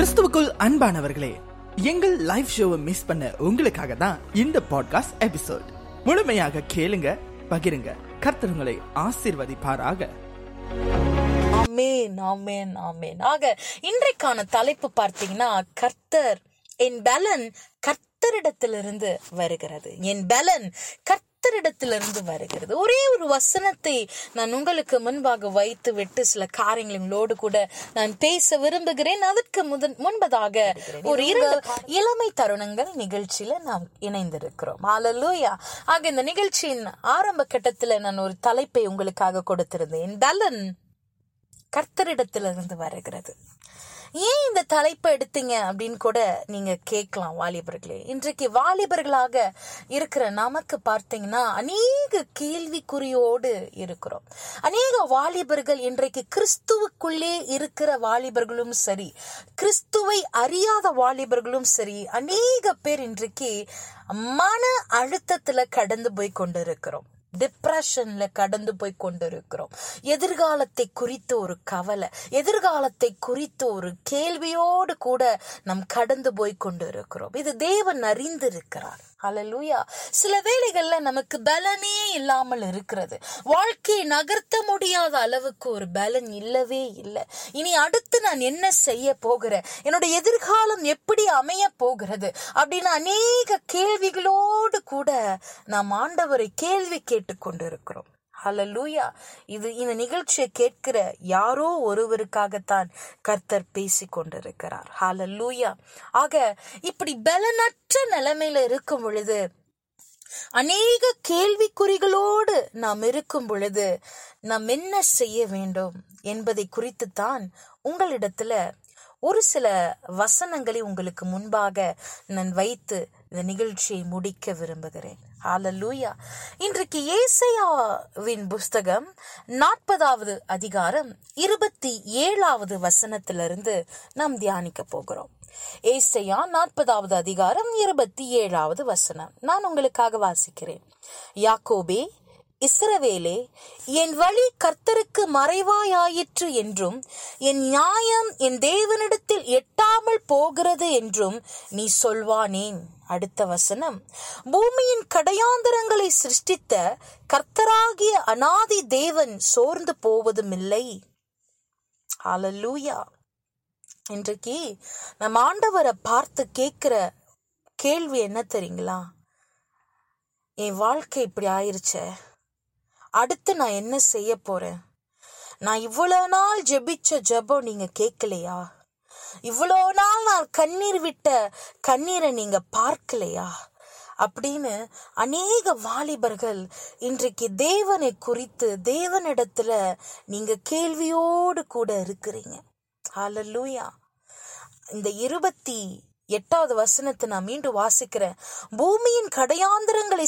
கிறிஸ்துவுக்குள் அன்பானவர்களே எங்கள் லைவ் ஷோவை மிஸ் பண்ண உங்களுக்காக தான் இந்த பாட்காஸ்ட் எபிசோட் முழுமையாக கேளுங்க பகிருங்க. கர்த்தருங்களை ஆசிர்வதிப்பாராக. ஆமேன் ஆமேன் ஆமேன். ஆக இன்றைக்கான தலைப்பு பார்த்தீங்கன்னா கர்த்தர் என் பலன் கர்த்தரிடத்திலிருந்து வருகிறது. என் பலன் கத்தரிடத்திலிருந்து வருகிறது. ஒரே ஒரு வசனத்தை நான் உங்களுக்கு முன்பாக வைத்து விட்டு சில காரியங்களோடு கூட நான் பேச விரும்புகிறேன். அதற்கு முதன் முன்பதாக ஒரு இரண்டு இளமை தருணங்கள் நிகழ்ச்சியில நாம் இணைந்திருக்கிறோம். ஹalleluya ஆக இந்த நிகழ்ச்சியின் ஆரம்ப கட்டத்துல நான் ஒரு தலைப்பை உங்களுக்காக கொடுத்திருந்தேன். பலன் கர்த்தரிடத்திலிருந்து வருகிறது. ஏன் இந்த தலைப்பை எடுத்தீங்க அப்படின்னு கூட நீங்க கேட்கலாம் வாலிபர்களே. இன்றைக்கு வாலிபர்களாக இருக்கிற நமக்கு பார்த்தீங்கன்னா அநேக கேள்விக்குறியோடு இருக்கிறோம். அநேக வாலிபர்கள் இன்றைக்கு கிறிஸ்துவுக்குள்ளே இருக்கிற வாலிபர்களும் சரி கிறிஸ்துவை அறியாத வாலிபர்களும் சரி அநேக பேர் இன்றைக்கு மன அழுத்தத்துல கடந்து போய் கொண்டிருக்கிறோம். டிப்ரெஷன்ல கடந்து போய் கொண்டிருக்கிறோம். எதிர்காலத்தை குறித்து ஒரு கவலை எதிர்காலத்தை குறித்து ஒரு கேள்வியோடு கூட நாம் கடந்து போய் கொண்டிருக்கிறோம். இது தேவன் அறிந்திருக்கிறார். அலலூயா சில வேளைகள்ல நமக்கு பலனே இல்லாமல் இருக்கிறது. வாழ்க்கையை நகர்த்த முடியாத அளவுக்கு ஒரு பலன் இல்லவே இல்லை. இனி அடுத்து நான் என்ன செய்ய போகிறேன்? என்னோட எதிர்காலம் எப்படி அமைய போகிறது? அப்படின்னு அநேக கேள்விகளோ கூட நாம் ஆண்டவரை கேள்வி கேட்டுக்கொண்டிருக்கிறோம் லூயா இது இந்த நிகழ்ச்சியை கேட்கிற யாரோ ஒருவருக்காகத்தான் கர்த்தர் பேசி கொண்டிருக்கிறார். லூயா ஆக இப்படி பலனற்ற நிலைமையில இருக்கும் பொழுது அநேக கேள்விக்குறிகளோடு நாம் இருக்கும் பொழுது நாம் என்ன செய்ய வேண்டும் என்பதை குறித்து தான் உங்களிடத்துல ஒரு சில வசனங்களை உங்களுக்கு முன்பாக நான் வைத்து இந்த நிகழ்ச்சியை முடிக்க விரும்புகிறேன். ஹாலலூயா இன்றைக்கு ஏசையாவின் புஸ்தகம் நாற்பதாவது அதிகாரம் இருபத்தி ஏழாவது வசனத்திலிருந்து நாம் தியானிக்க போகிறோம். ஏசையா நாற்பதாவது அதிகாரம் இருபத்தி ஏழாவது வசனம். நான் உங்களுக்காக வாசிக்கிறேன். யாக்கோபே இஸ்ரவேலே என் வழி கர்த்தருக்கு மறைவாயாயிற்று என்றும் என் நியாயம் என் தேவனிடத்தில் எட்டாமல் போகிறது என்றும் நீ சொல்வானேன் அடுத்த வசனம். பூமியின் கடையாந்தரங்களை சிருஷ்டித்த கர்த்தராகிய அனாதி தேவன் சோர்ந்து போவதுமில்லை. ஹalleluya. இன்றைக்கு நம்ம ஆண்டவரை பார்த்து கேட்கிற கேள்வி என்ன தெரியுங்களா? என் வாழ்க்கை இப்படி ஆயிருச்சே. அடுத்து நான் என்ன செய்ய போறேன்? நான் இவ்வளோ நாள் ஜெபிச்ச ஜெபம் நீங்க கேட்கலையா? இவ்வளோ நாள் நான் கண்ணீர் விட்ட கண்ணீரை நீங்க பார்க்கலையா? அப்படின்னு அநேக வாலிபர்கள் இன்றைக்கு தேவனை குறித்து தேவனிடத்துல நீங்க கேள்வியோடு கூட இருக்கிறீங்க. ஹalleluya இந்த இருபத்தி எட்டாவது வசனத்தை நான் மீண்டும் வாசிக்கிறேன். பூமியின் கடையாந்திரங்களை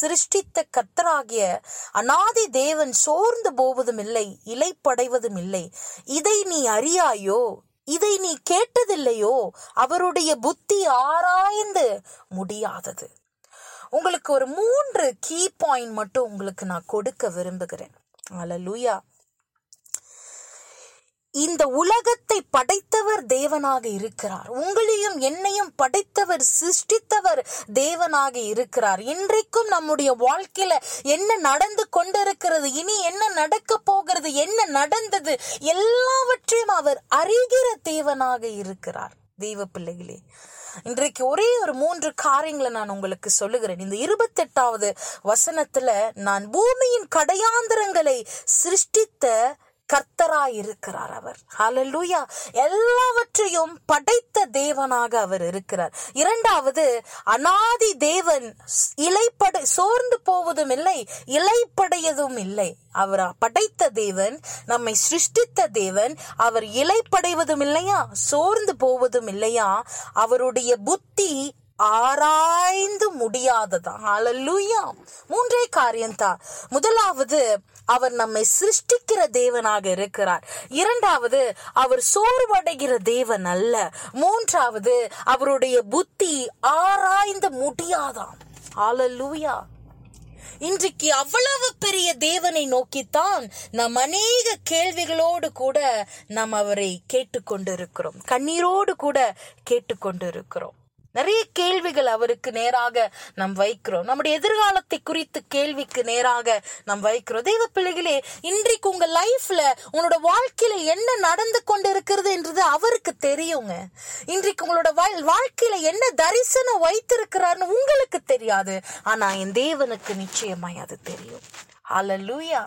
சிருஷ்டித்த கர்த்தராகிய அனாதி தேவன் சோர்ந்து போவதும் இல்லை இலைப்படைவதும் இல்லை. இதை நீ அறியாயோ? இதை நீ கேட்டதில்லையோ? அவருடைய புத்தி ஆராய்ந்து முடியாதது. உங்களுக்கு ஒரு மூன்று கீ பாயிண்ட் மட்டும் உங்களுக்கு நான் கொடுக்க விரும்புகிறேன். அல்லூயா இந்த உலகத்தை படைத்தவர் தேவனாக இருக்கிறார். உங்களையும் என்னையும் படைத்தவர் சிருஷ்டித்தவர் தேவனாக இருக்கிறார். இன்றைக்கும் நம்முடைய வாழ்க்கையில என்ன நடந்து கொண்டிருக்கிறது இனி என்ன நடக்க போகிறது என்ன நடந்தது எல்லாவற்றையும் அவர் அறிகிற தேவனாக இருக்கிறார். தெய்வ பிள்ளைகளே இன்றைக்கு ஒரே ஒரு மூன்று காரியங்களை நான் உங்களுக்கு சொல்லுகிறேன். இந்த இருபத்தெட்டாவது வசனத்துல நான் பூமியின் கடையாந்திரங்களை சிருஷ்டித்த கர்த்தராயிருக்கிறார் அவர். ஹலலூயா எல்லாவற்றையும் படைத்த தேவனாக அவர் இருக்கிறார். இரண்டாவது அனாதி தேவன் இலைப்படை சோர்ந்து போவதும் இல்லை இலைப்படையதும் இல்லை. அவர் படைத்த தேவன் நம்மை சிருஷ்டித்த தேவன் அவர் இலைப்படைவதும் இல்லையா சோர்ந்து போவதும் இல்லையா அவருடைய புத்தி ஆராய்ந்து முடியாததான் ஹalleluya மூன்றே காரியம்தான் முதலாவது அவர் நம்மை சிருஷ்டிக்கிற தேவனாக இருக்கிறார். இரண்டாவது அவர் சோர்வடைகிற தேவன் அல்ல. மூன்றாவது அவருடைய புத்தி ஆராய்ந்து முடியாதாம். ஹalleluya. இன்றைக்கு அவ்வளவு பெரிய தேவனை நோக்கித்தான் நாம் அநேக கேள்விகளோடு கூட நாம் அவரை கேட்டுக்கொண்டிருக்கிறோம். கண்ணீரோடு கூட கேட்டுக்கொண்டிருக்கிறோம். நிறைய கேள்விகள் அவருக்கு நேராக நாம் வைக்கிறோம். நம்முடைய எதிர்காலத்தை குறித்து கேள்விக்கு நேராக நாம் வைக்கிறோம். தெய்வ பிள்ளைகளே இன்றைக்கு உங்க லைஃப்ல உங்களோட வாழ்க்கையில என்ன நடந்து கொண்டு இருக்கிறது என்றது அவருக்கு தெரியுங்க. இன்றைக்கு உங்களோட வாழ்க்கையில என்ன தரிசனம் வைத்திருக்கிறார்னு உங்களுக்கு தெரியாது. ஆனா என் தேவனுக்கு நிச்சயமாய் அது தெரியும். அலலூயா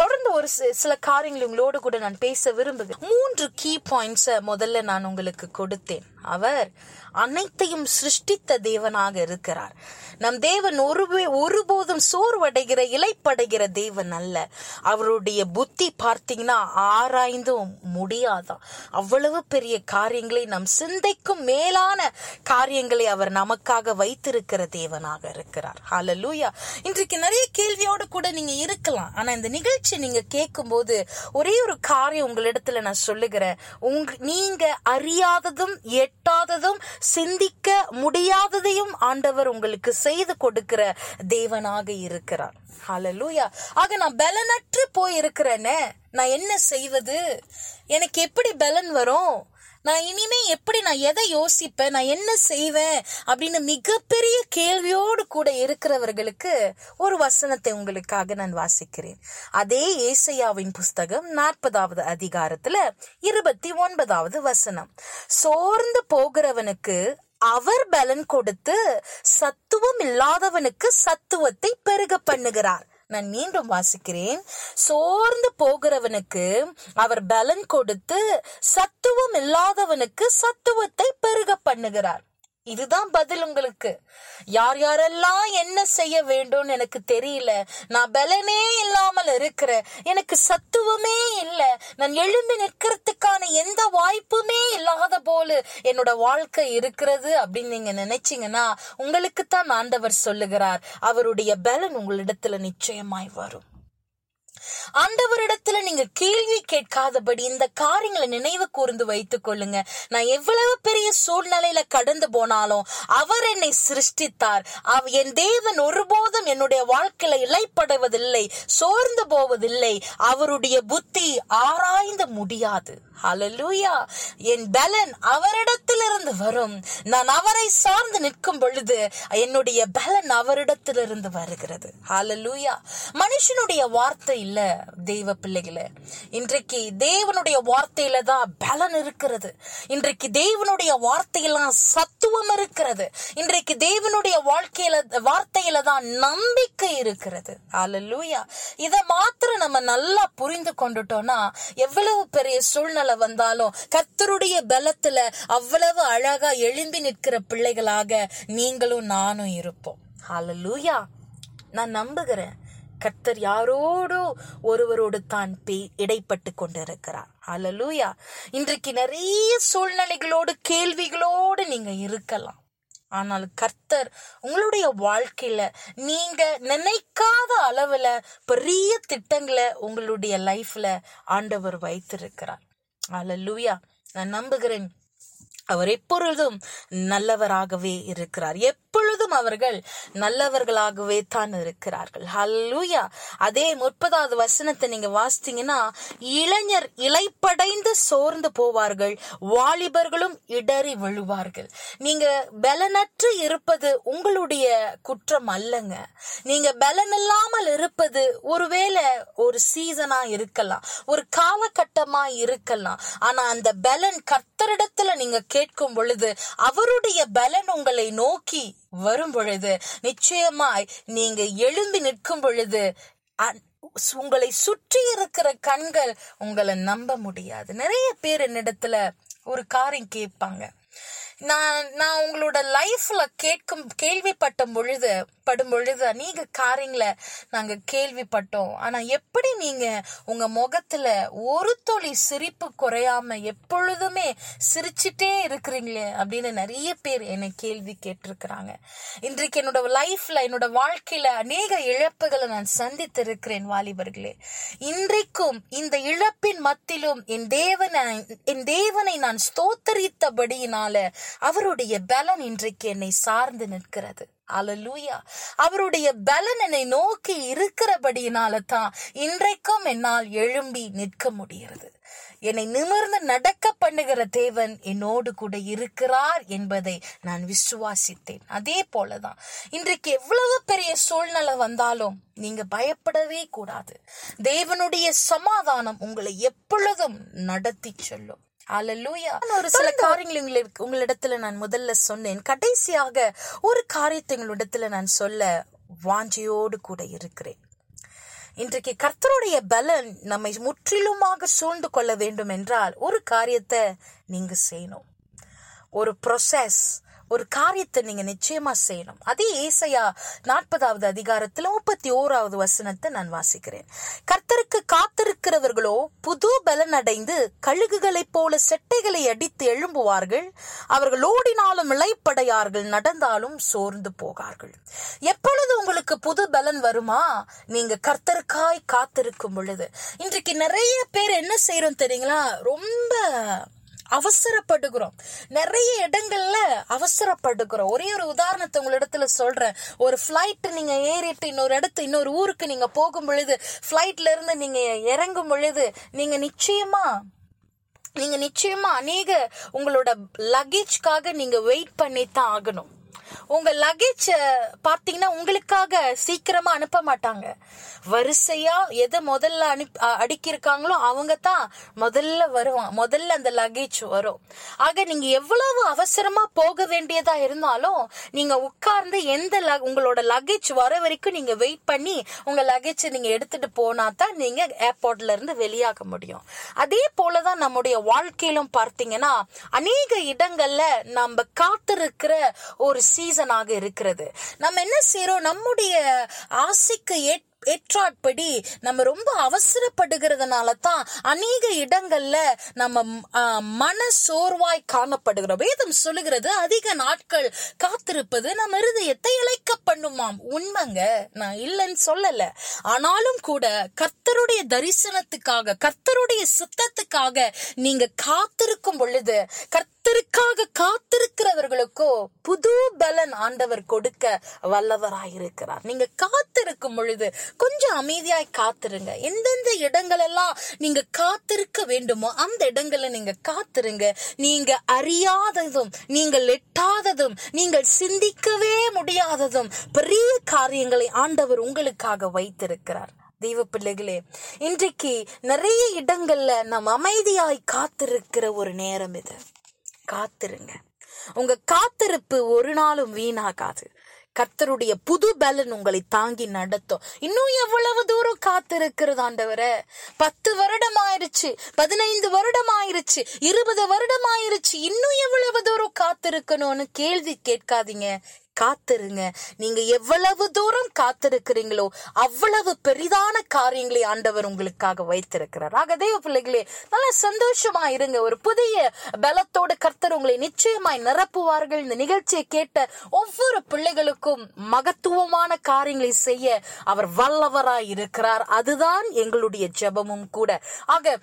தொடர்ந்து ஒரு சில காரியங்கள் உங்களோடு கூட நான் பேச விரும்புகிறேன். மூன்று கீ பாயிண்ட்ஸை முதல்ல நான் உங்களுக்கு கொடுத்தேன். அவர் அனைத்தையும் சிருஷ்டித்த தேவனாக இருக்கிறார். நம் தேவன் ஒரு ஒருபோதும் சோர்வடைகிற இலைப்படைகிற தேவன் அல்ல. அவருடைய புத்தி பார்த்தீங்கன்னா ஆராய்ந்தும் முடியாதான் அவ்வளவு பெரிய காரியங்களை நம் சிந்தைக்கும் மேலான காரியங்களை அவர் நமக்காக வைத்திருக்கிற தேவனாக இருக்கிறார். ஹalleluya இன்றைக்கு நிறைய கேள்வியோடு கூட நீங்க இருக்கலாம். ஆனா இந்த நிகழ்ச்சி நீங்க கேட்கும்போது ஒரே ஒரு காரியம் உங்களிடத்துல நான் சொல்லுகிறேன். உங்க நீங்க அறியாததும் எட் எட்டாததும் சிந்திக்க முடியாததையும் ஆண்டவர் உங்களுக்கு செய்து கொடுக்கிற தேவனாக இருக்கிறார். ஹலலூயா ஆக நான் பலனற்று போய் இருக்கிறேனே நான் என்ன செய்வது? எனக்கு எப்படி பலன் வரும்? நான் இனிமே எப்படி நான் எதை யோசிப்பேன்? நான் என்ன செய்வேன்? அப்படின்னு மிகப்பெரிய கேள்வியோடு கூட இருக்கிறவர்களுக்கு ஒரு வசனத்தை உங்களுக்காக நான் வாசிக்கிறேன். அதே ஏசையாவின் புஸ்தகம் நாற்பதாவது அதிகாரத்துல இருபத்தி ஒன்பதாவது வசனம். சோர்ந்து போகிறவனுக்கு அவர் பலன் கொடுத்து சத்துவம் இல்லாதவனுக்கு சத்துவத்தை பெருக பண்ணுகிறார். நான் மீண்டும் வாசிக்கிறேன். சோர்ந்து போகிறவனுக்கு அவர் பலன் கொடுத்து சத்துவம் இல்லாதவனுக்கு சத்துவத்தை பெருக பண்ணுகிறார். இதுதான் பதில் உங்களுக்கு. யார் யாரெல்லாம் என்ன செய்ய வேண்டும் எனக்கு தெரியல. நான் பலனே இல்லாமல் இருக்கிறேன் எனக்கு சத்துவமே இல்லை. நான் எழும்பி நிற்கிறதுக்கான எந்த வாய்ப்புமே இல்லாத போல என்னோட வாழ்க்கை இருக்கிறது அப்படின்னு நீங்க நினைச்சீங்கன்னா உங்களுக்கு தான் ஆண்டவர் சொல்லுகிறார். அவருடைய பலன் உங்களிடத்துல நிச்சயமாய் வரும். ஆண்டவரிடத்துல நீங்க கேள்வி கேட்காதபடி இந்த காரியங்களை நினைவு கூர்ந்து வைத்துக் கொள்ளுங்க. நான் எவ்வளவு பெரிய சூழ்நிலையில கடந்து போனாலும் அவர் என்னை சிருஷ்டித்தார். என் தேவன் ஒருபோதும் என்னுடைய வாழ்க்கையில இலைப்படுவதில்லை சோர்ந்து போவதில்லை. அவருடைய புத்தி ஆராய்ந்து முடியாது. ஹலலூயா என் பலன் அவரிடத்திலிருந்து வரும். நான் அவரை சார்ந்து நிற்கும் பொழுது என்னுடைய பலன் அவரிடத்திலிருந்து வருகிறது. ஹலலூயா மனுஷனுடைய வார்த்தை இல்லை. தெய்வ பிள்ளைகளே. இன்றைக்கு தேவனுடைய வார்த்தையில தான் பலன் இருக்கிறது. இன்றைக்கு தேவனுடைய வார்த்தையெல்லாம் சத்துவம் இருக்கிறது. இன்றைக்கு தேவனுடைய வாழ்க்கையில வார்த்தையில தான் நம்பிக்கை இருக்கிறது. அலலூயா இத மாத்திரம் நம்ம நல்லா புரிந்து கொண்டுட்டோம்னா எவ்வளவு பெரிய சூழ்நிலை வந்தாலும் கத்தருடைய பலத்துல அவ்வளவு அழகா எழும்பி நிற்கிற பிள்ளைகளாக நீங்களும் நானும் இருப்போம். ஹalleluya நான் நம்புகிறேன். கர்த்தர் யாரோடோ ஒருவரோடு தான் பே இடைப்பட்டு கொண்டிருக்கிறார். அலலூயா இன்றைக்கு நிறைய சூழ்நிலைகளோடு கேள்விகளோடு நீங்க இருக்கலாம். ஆனால் கர்த்தர் உங்களுடைய வாழ்க்கையில நீங்க நினைக்காத அளவுல பெரிய திட்டங்களை உங்களுடைய லைஃப்ல ஆண்டவர் வைத்திருக்கிறார். அலலூயா நான் நம்புகிறேன் அவர் எப்பொழுதும் நல்லவராகவே இருக்கிறார். எப்பொழுதும் அவர்கள் நல்லவர்களாகவே தான் இருக்கிறார்கள். ஹல்லூயா அதே முப்பதாவது வசனத்தை நீங்க வாசித்தீங்கன்னா இளைஞர் இலைப்படைந்து சோர்ந்து போவார்கள் வாலிபர்களும் இடறி விழுவார்கள். நீங்க பலனற்று இருப்பது உங்களுடைய குற்றம் அல்லங்க. நீங்க பலன் இல்லாமல் இருப்பது ஒருவேளை ஒரு சீசனா இருக்கலாம் ஒரு காலகட்டமா இருக்கலாம். ஆனா அந்த பலன் கர்த்தரிடத்துல நீங்க கேட்கும் பொழுது அவருடைய பலன் உங்களை நோக்கி வரும் பொழுது நிச்சயமாய் நீங்க எழும்பி நிற்கும் பொழுது அ- உங்களை சுற்றி இருக்கிற கண்கள் உங்களை நம்ப முடியாது. நிறைய பேர் என்னிடத்துல ஒரு காரியம் கேட்பாங்க. நான் நான் உங்களோட லைஃப்ல கேட்கும் கேள்விப்பட்ட பொழுது படும் பொழுது அநேக காரியங்களை நாங்க கேள்விப்பட்டோம். ஆனா எப்படி நீங்க உங்க முகத்துல ஒரு துளி சிரிப்பு குறையாம எப்பொழுதுமே சிரிச்சிட்டே இருக்கிறீங்களே அப்படின்னு நிறைய பேர் என்னை கேள்வி கேட்டிருக்கிறாங்க. இன்றைக்கு என்னோட லைஃப்ல என்னோட வாழ்க்கையில அநேக இழப்புகளை நான் சந்தித்து இருக்கிறேன் வாலிபர்களே. இன்றைக்கும் இந்த இழப்பின் மத்திலும் என் தேவனை என் தேவனை நான் ஸ்தோத்தரித்தபடியினால அவருடைய பலன் இன்றைக்கு என்னை சார்ந்து நிற்கிறது. அலலூயா அவருடைய பலன் என்னை நோக்கி இருக்கிறபடியினால தான் இன்றைக்கும் என்னால் எழும்பி நிற்க முடிகிறது. என்னை நிமிர்ந்து நடக்க பண்ணுகிற தேவன் என்னோடு கூட இருக்கிறார் என்பதை நான் விசுவாசித்தேன். அதே போலதான் இன்றைக்கு எவ்வளவு பெரிய சூழ்நிலை வந்தாலும் நீங்க பயப்படவே கூடாது. தேவனுடைய சமாதானம் உங்களை எப்பொழுதும் நடத்தி செல்லும். ஒரு சில காரியங்கள் உங்களுக்கு உங்களிடத்துல நான் முதல்ல சொன்னேன். கடைசியாக ஒரு காரியத்தை உங்களிடத்துல நான் சொல்ல வாஞ்சியோடு கூட இருக்கிறேன். இன்றைக்கு கர்த்தருடைய பலன் நம்மை முற்றிலுமாக சூழ்ந்து கொள்ள வேண்டும் என்றால் ஒரு காரியத்தை நீங்க செய்யணும். ஒரு ப்ரொசஸ் ஒரு காரியத்தை நீங்க நிச்சயமா செய்யணும். அதே ஏசையா நாற்பதாவது அதிகாரத்துல முப்பத்தி ஓராவது வசனத்தை நான் வாசிக்கிறேன். கர்த்தருக்கு காத்திருக்கிறவர்களோ புது பலன் அடைந்து கழுகுகளைப் போல செட்டைகளை அடித்து எழும்புவார்கள். அவர்கள் ஓடினாலும் இளைப்படையார்கள் நடந்தாலும் சோர்ந்து போகார்கள். எப்பொழுது உங்களுக்கு புது பலன் வருமா? நீங்க கர்த்தருக்காய் காத்திருக்கும் பொழுது. இன்றைக்கு நிறைய பேர் என்ன செய்யறோம் தெரியுங்களா? ரொம்ப அவசரப்படுகிறோம். நிறைய இடங்கள்ல அவசரப்படுகிறோம். ஒரே ஒரு உதாரணத்தை உங்களிடத்துல சொல்றேன். ஒரு ஃபிளைட் நீங்க ஏறிட்டு இன்னொரு இடத்து இன்னொரு ஊருக்கு நீங்க போகும் பொழுது ஃபிளைட்ல இருந்து நீங்க இறங்கும் பொழுது நீங்க நிச்சயமா நீங்க நிச்சயமா அநேக உங்களோட லக்கேஜ்க்காக நீங்க வெயிட் பண்ணி தான் ஆகணும். உங்க லக்கேஜ் பாத்தீங்கன்னா உங்களுக்காக சீக்கிரமா அனுப்ப மாட்டாங்க. வரிசையா எதை முதல்ல அனுப்பி அடுக்கியிருக்காங்களோ அவங்க தான் முதல்ல வருவான் முதல்ல அந்த லக்கேஜ் வரும். ஆக நீங்க எவ்வளவு அவசரமா போக வேண்டியதா இருந்தாலும் நீங்க உட்கார்ந்து எந்த உங்களோட லக்கேஜ் வர வரைக்கும் நீங்க வெயிட் பண்ணி உங்க லக்கேஜ் நீங்க எடுத்துட்டு போனா தான் நீங்க ஏர்போர்ட்ல இருந்து வெளியாக முடியும். அதே போலதான் நம்முடைய வாழ்க்கையிலும் பார்த்தீங்கன்னா அநேக இடங்கள்ல நம்ம காத்திருக்கிற ஒரு சீசனாக இருக்கிறது. நம்ம என்ன செய்யறோம் நம்முடைய ஆசைக்கு ஏற் ஏற்றாற்படி நம்ம ரொம்ப அவசரப்படுகிறதுனால தான் அநேக இடங்கள்ல நம்ம மன சோர்வாய் காணப்படுகிறோம். வேதம் சொல்லுகிறது அதிக நாட்கள் காத்திருப்பது நம்ம இருதயத்தை இழைக்க பண்ணுமாம். உண்மைங்க. நான் இல்லைன்னு சொல்லல. ஆனாலும் கூட கர்த்தருடைய தரிசனத்துக்காக கர்த்தருடைய சித்தத்துக்காக நீங்க காத்திருக்கும் பொழுது கர்த்த கர்த்தருக்காக காத்திருக்கிறவர்களுக்கோ புது பலன் ஆண்டவர் கொடுக்க வல்லவராயிருக்கிறார். நீங்க காத்திருக்கும் பொழுது கொஞ்சம் அமைதியாய் காத்திருங்க. எந்தெந்த இடங்கள் எல்லாம் நீங்க காத்திருக்க வேண்டுமோ அந்த இடங்களை நீங்க காத்திருங்க. நீங்க அறியாததும் நீங்கள் எட்டாததும் நீங்கள் சிந்திக்கவே முடியாததும் பெரிய காரியங்களை ஆண்டவர் உங்களுக்காக வைத்திருக்கிறார். தெய்வ பிள்ளைகளே இன்றைக்கு நிறைய இடங்கள்ல நாம் அமைதியாய் காத்திருக்கிற ஒரு நேரம் இது. காத்திருங்க. உங்க காத்திருப்பு ஒரு நாளும் வீணாகாது. கர்த்தருடைய புது பலன் உங்களை தாங்கி நடத்தும். இன்னும் எவ்வளவு தூரம் காத்திருக்கிறது ஆண்டவரே? பத்து வருடம் ஆயிருச்சு பதினைந்து வருடம் ஆயிருச்சு இருபது வருடம் ஆயிருச்சு இன்னும் எவ்வளவு தூரம் காத்திருக்கணும்னு கேள்வி கேட்காதீங்க. காத்திருங்க. நீங்க எவ்வளவு தூரம் காத்திருக்கிறீங்களோ அவ்வளவு பெரிதான காரியங்களை ஆண்டவர் உங்களுக்காக வைத்திருக்கிறார். ஆக தேவ பிள்ளைகளே நல்ல சந்தோஷமா இருங்க. ஒரு புதிய பலத்தோடு கர்த்தர் உங்களை நிச்சயமாய் நிரப்புவார்கள். இந்த நிகழ்ச்சியை கேட்ட ஒவ்வொரு பிள்ளைகளுக்கும் மகத்துவமான காரியங்களை செய்ய அவர் வல்லவராய் இருக்கிறார். அதுதான் எங்களுடைய ஜெபமும் கூட. ஆக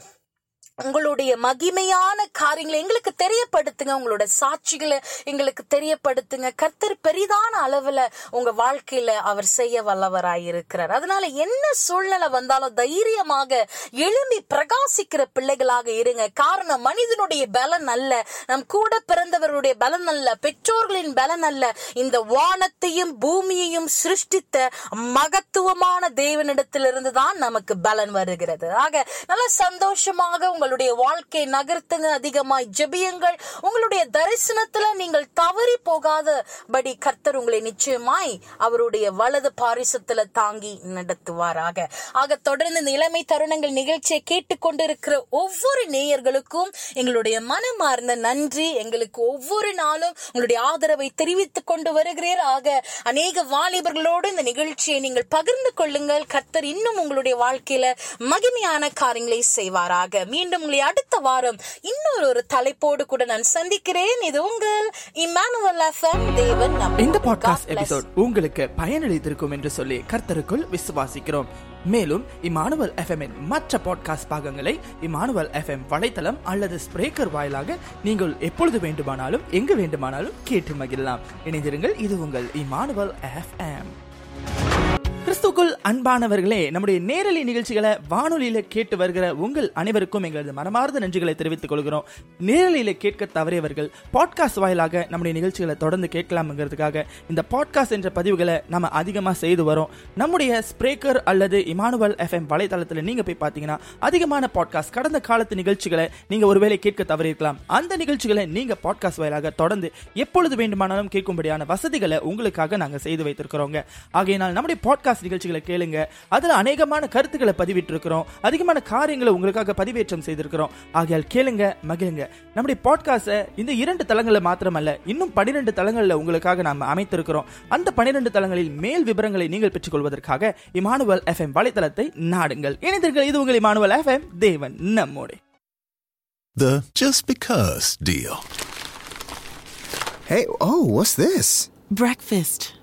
உங்களுடைய மகிமையான காரியங்களை எங்களுக்கு தெரியப்படுத்துங்க. உங்களோட சாட்சிகளை எங்களுக்கு தெரியப்படுத்துங்க. கர்த்தர் பெரிதான அளவுல உங்க வாழ்க்கையில அவர் செய்ய வல்லவராயிருக்கிறார் அதனால என்ன சூழ்நிலை வந்தாலும் தைரியமாக எழும்பி பிரகாசிக்கிற பிள்ளைகளாக இருங்க. காரணம் மனிதனுடைய பலன் அல்ல. நம் கூட பிறந்தவருடைய பலன் அல்ல. பெற்றோர்களின் பலன் அல்ல. இந்த வானத்தையும் பூமியையும் சிருஷ்டித்த மகத்துவமான தேவனிடத்திலிருந்து தான் நமக்கு பலன் வருகிறது. ஆக நல்ல சந்தோஷமாக உங்க உங்களுடைய வாழ்க்கை நகர்த்துங்க அதிகமாய் ஜெபியுங்கள். உங்களுடைய தரிசனத்துல நீங்கள் தவறி போகாத படி கர்த்தர் உங்களை நிச்சயமாய் அவருடைய வலது பாரிசத்துல தாங்கி நடத்துவாராக. ஆக தொடர்ந்து இந்த இளமை தருணங்கள் நிகழ்ச்சியை கேட்டுக்கொண்டிருக்கிற ஒவ்வொரு நேயர்களுக்கும் எங்களுடைய மனமார்ந்த நன்றி. எங்களுக்கு ஒவ்வொரு நாளும் உங்களுடைய ஆதரவை தெரிவித்துக் கொண்டு வருகிறீர். ஆக அநேக வாலிபர்களோடு இந்த நிகழ்ச்சியை நீங்கள் பகிர்ந்து கொள்ளுங்கள். கர்த்தர் இன்னும் உங்களுடைய வாழ்க்கையில மகிமையான காரியங்களை செய்வாராக. மீண்டும் உங்களை அடுத்த வாரம் இன்னொரு ஒரு தலைப்போடு கூட நான் சந்திக்கிறேன் இது உங்கள் இமானுவல் எஃப்எம் தேவன். இந்த பாட்காஸ்ட். எபிசோட் உங்களுக்கு பயனளித்திருக்கும் என்று சொல்லி கர்த்தருக்குள் விசுவாசிக்கிறோம் மேலும் இமானுவல் எஃப்எம் இன் மற்ற பாட்காஸ்ட் பாகங்களை இமானுவல் எஃப்எம் வலைத்தளம் அல்லது ஸ்பிரேக்கர் வாயிலாக நீங்கள் எப்பொழுது வேண்டுமானாலும் எங்கு வேண்டுமானாலும் கேட்டு மகிழலாம் இணைந்திருங்கள் இது உங்கள் இமானுவல் எஃப்எம் கிறிஸ்துக்குள் அன்பானவர்களே நம்முடைய நேரலை நிகழ்ச்சிகளை வானொலியில கேட்டு வருகிற உங்கள் அனைவருக்கும் எங்களது மனமார்ந்த நன்றிகளை தெரிவித்துக் கொள்கிறோம். நேரலையில கேட்க தவறியவர்கள் பாட்காஸ்ட் வாயிலாக நம்முடைய நிகழ்ச்சிகளை தொடர்ந்து கேட்கலாம்ங்கிறதுக்காக இந்த பாட்காஸ்ட் என்ற பதிவுகளை நம்ம அதிகமாக செய்து வரோம். நம்முடைய ஸ்பிரேக்கர் அல்லது இமானுவல் எஃப்எம் வலைதளத்தில் நீங்க போய் பார்த்தீங்கன்னா அதிகமான பாட்காஸ்ட் கடந்த காலத்து நிகழ்ச்சிகளை நீங்க ஒருவேளை கேட்க தவறியிருக்கலாம். அந்த நிகழ்ச்சிகளை நீங்க பாட்காஸ்ட் வாயிலாக தொடர்ந்து எப்பொழுது வேண்டுமானாலும் கேட்கும்படியான வசதிகளை உங்களுக்காக நாங்க செய்து வைத்திருக்கிறோங்க. ஆகையினால் நம்முடைய பாட்காஸ்ட் நிகழ்ச்சிகளை கேளுங்க. அதுல அநேகமான கருத்துக்களை பதிவிட்டிருக்கிறோம். அதிகமான காரியங்களை உங்களுக்காக பதிவேற்றம் செய்திருக்கிறோம். ஆகையால் கேளுங்க மகிழுங்க. நம்முடைய பாட்காஸ்ட இந்த இரண்டு தளங்கள்ல மாத்திரமல்ல இன்னும் பனிரெண்டு தளங்கள்ல உங்களுக்காக நாம் அமைத்திருக்கிறோம். அந்த பனிரெண்டு தளங்களில் மேல் விவரங்களை நீங்கள் பெற்றுக்கொள்வதற்காக இமானுவல் எஃப்எம் வலைத்தளத்தை நாடுங்கள். இணைந்தீர்கள் இது உங்கள் இமானுவல் எஃப்எம் தேவன் நம்மோடு. The just because deal. Hey, oh, what's this? Breakfast.